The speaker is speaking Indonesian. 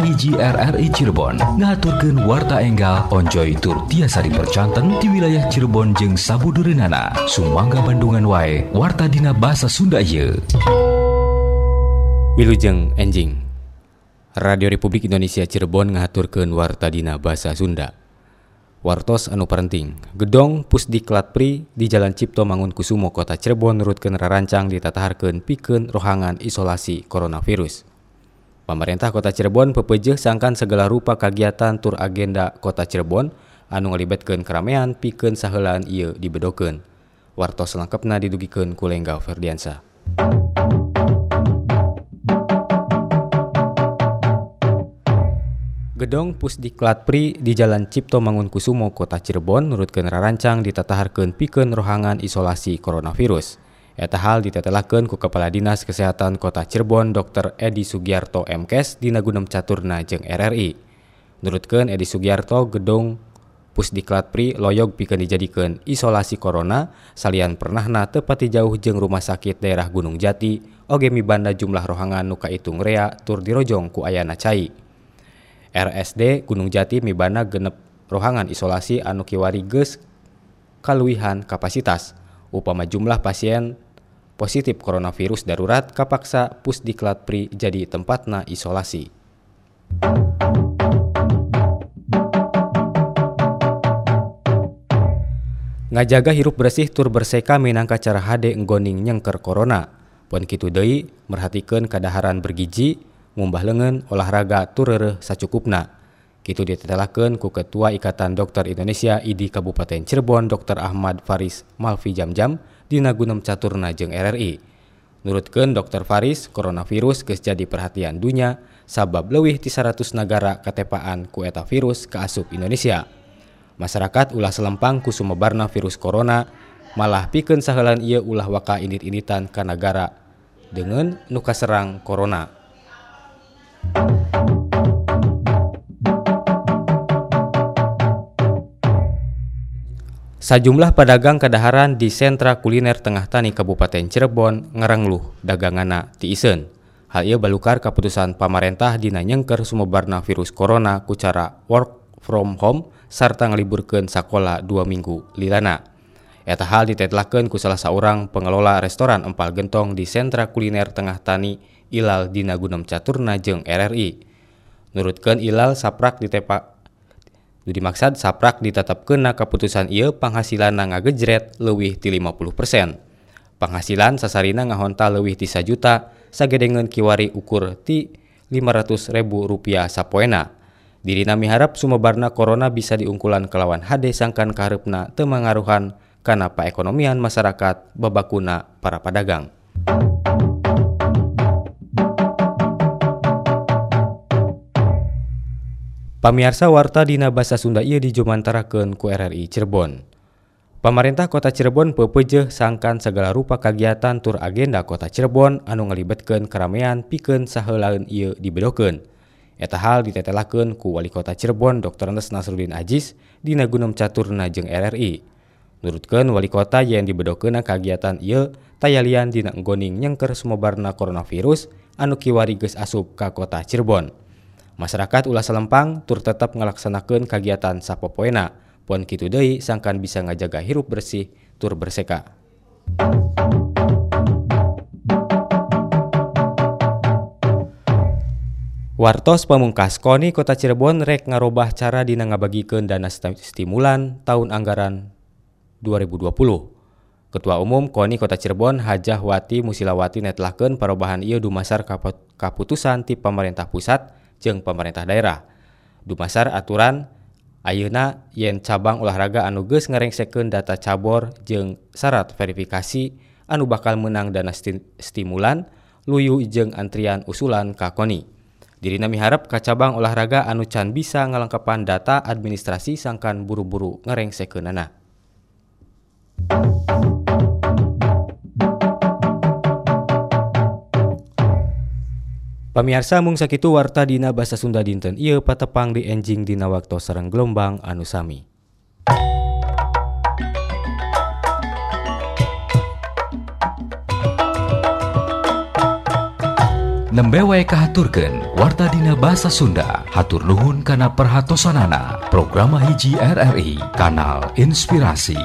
hiji RRI Cirebon. Ngaturkeun warta enggal onjoy tur tiasa dipercanten di wilayah Cirebon jeung sabudureunana sumangga Bandungan wae warta dina bahasa Sunda ieu. Wilujeng enjing. Radio Republik Indonesia Cirebon ngaturkeun warta dina bahasa Sunda. Wartos anu parenting Gedong Pusdiklat Pri di Jalan Cipto Mangunkusumo Kota Cirebon nurutkeun rarancang ditataharkeun pikeun rohangan isolasi coronavirus. Pemerintah Kota Cirebon pepejeh sangkan segala rupa kegiatan tur agenda Kota Cirebon anu ngalibatkeun keramaian pikeun sahelaan ieu dibedokeun. Wartos lengkapna didugikeun ku Lengga Ferdiansa. Gedong Pusdiklat Pri di Jalan Cipto Mangunkusumo, Kota Cirebon nurutkeun rarancang ditataharkeun pikeun rohangan isolasi coronavirus. Eta hal ditetelahkan ku Kepala Dinas Kesehatan Kota Cirebon Dr. Edi Sugiarto MKes di Nagunem Caturna jeung RRI. Nurutkan Edi Sugiarto gedung Pusdiklat Pri loyog pikeun dijadikan isolasi corona salian pernahna tepati jauh jeung rumah sakit daerah Gunung Jati oge mibanda jumlah rohangan nuka itung rea tur dirojong ku ayana cai. RSD Gunung Jati mibanda genep rohangan isolasi anu kiwari geus kaluihan kapasitas. Upama jumlah pasien positif coronavirus darurat kapaksa pusdiklat pri jadi tempatna isolasi. Ngajaga hirup bersih tur berseka minangka cara hade enggoning nyengker corona. Pon kitu deui merhatikeun kadaharan bergizi, ngumbah lengan olahraga turere sacukupna. Kitu ditetelakeun ku Ketua Ikatan Dokter Indonesia ID Kabupaten Cirebon Dr. Ahmad Faris Malfi Jamjam di Nagunem Caturna jeung RRI. Nurutkeun Dr. Faris, coronavirus geus jadi perhatian dunia sabab leuwih ti 100 negara katepaan ku eta virus ke asup Indonesia. Masyarakat ulah selempang ku sumebarna virus corona malah pikeun sahelan ieu ulah waka indit-inditan ka negara dengan nuka serang corona. Sajumlah pedagang kadaharan di sentra kuliner Tengah Tani Kabupaten Cirebon ngerengluh dagangana ti iseun. Hal ieu balukar keputusan pamarentah dina nyengker sumebarna virus corona ku cara work from home sarta ngaliburkeun sakola dua minggu lilana. Eta hal ditetlakeun ku salah seorang pengelola restoran empal gentong di sentra kuliner Tengah Tani Ilal Dina Gunem Caturna jeung RRI. Nurutkeun Ilal saprak ditepak dimaksad saprak ditetapkeunna keputusan ieu penghasilan ngagejret leuwih ti 50%. Penghasilan sasarina ngahonta leuwih ti 1 juta sagedengeun kiwari ukur ti 500 ribu rupiah sapoena. Dirina miharap sumebarna corona bisa diungkulan kelawan hade sangkan kaharepna teu mangaruhan kana paekonomian masyarakat babakuna para pedagang. Pamiarsa warta Dina basa Sunda ieu dijumantarakeun ku RRI Cirebon. Pemerintah Kota Cirebon pepejeh sangkan segala rupa kegiatan tur agenda Kota Cirebon anu ngelibetkan keramaian pikeun saheulaeun ieu dibedokeun. Eta hal ditetelakeun ku Wali Kota Cirebon Dr. Andes Nasruddin Ajis Dina Gunung Caturna jeung RRI. Nurutkeun wali kota yang dibedokena kegiatan ieu tayalian dina enggoning nyengker sumebarna coronavirus anu kiwari geus asup ka kota Cirebon. Masyarakat ulah selempang tur tetap ngalaksanakeun kegiatan sapopoena. Pon kitu deui sangkan bisa ngajaga hirup bersih tur berseka. Wartos pamungkas KONI Kota Cirebon rek ngarobah cara dina ngabagikeun dana stimulan tahun anggaran 2020. Ketua Umum KONI Kota Cirebon Hajah Wati Musilawati netlakeun perubahan ieu dumasar kaputusan ti pemerintah pusat jeung pemerintah daerah. Dumasar aturan ayeuna yen cabang olahraga anu geus ngarengsekeun data cabor jeung syarat verifikasi anu bakal menang dana stimulan luyu jeung antrian usulan ka KONI. Dirina miharap ka cabang olahraga anu can bisa ngalengkepan data administrasi sangkan buru-buru ngarengsekeunana. Pamiarsa mung sakitu warta dina basa Sunda dinten ieu patepang di enjing dina waktu sareng gelombang anu sami. nembe wae kahaturkeun warta dina bahasa Sunda. Hatur nuhun kana perhatosanana. Programa hiji RRI Kanal Inspirasi.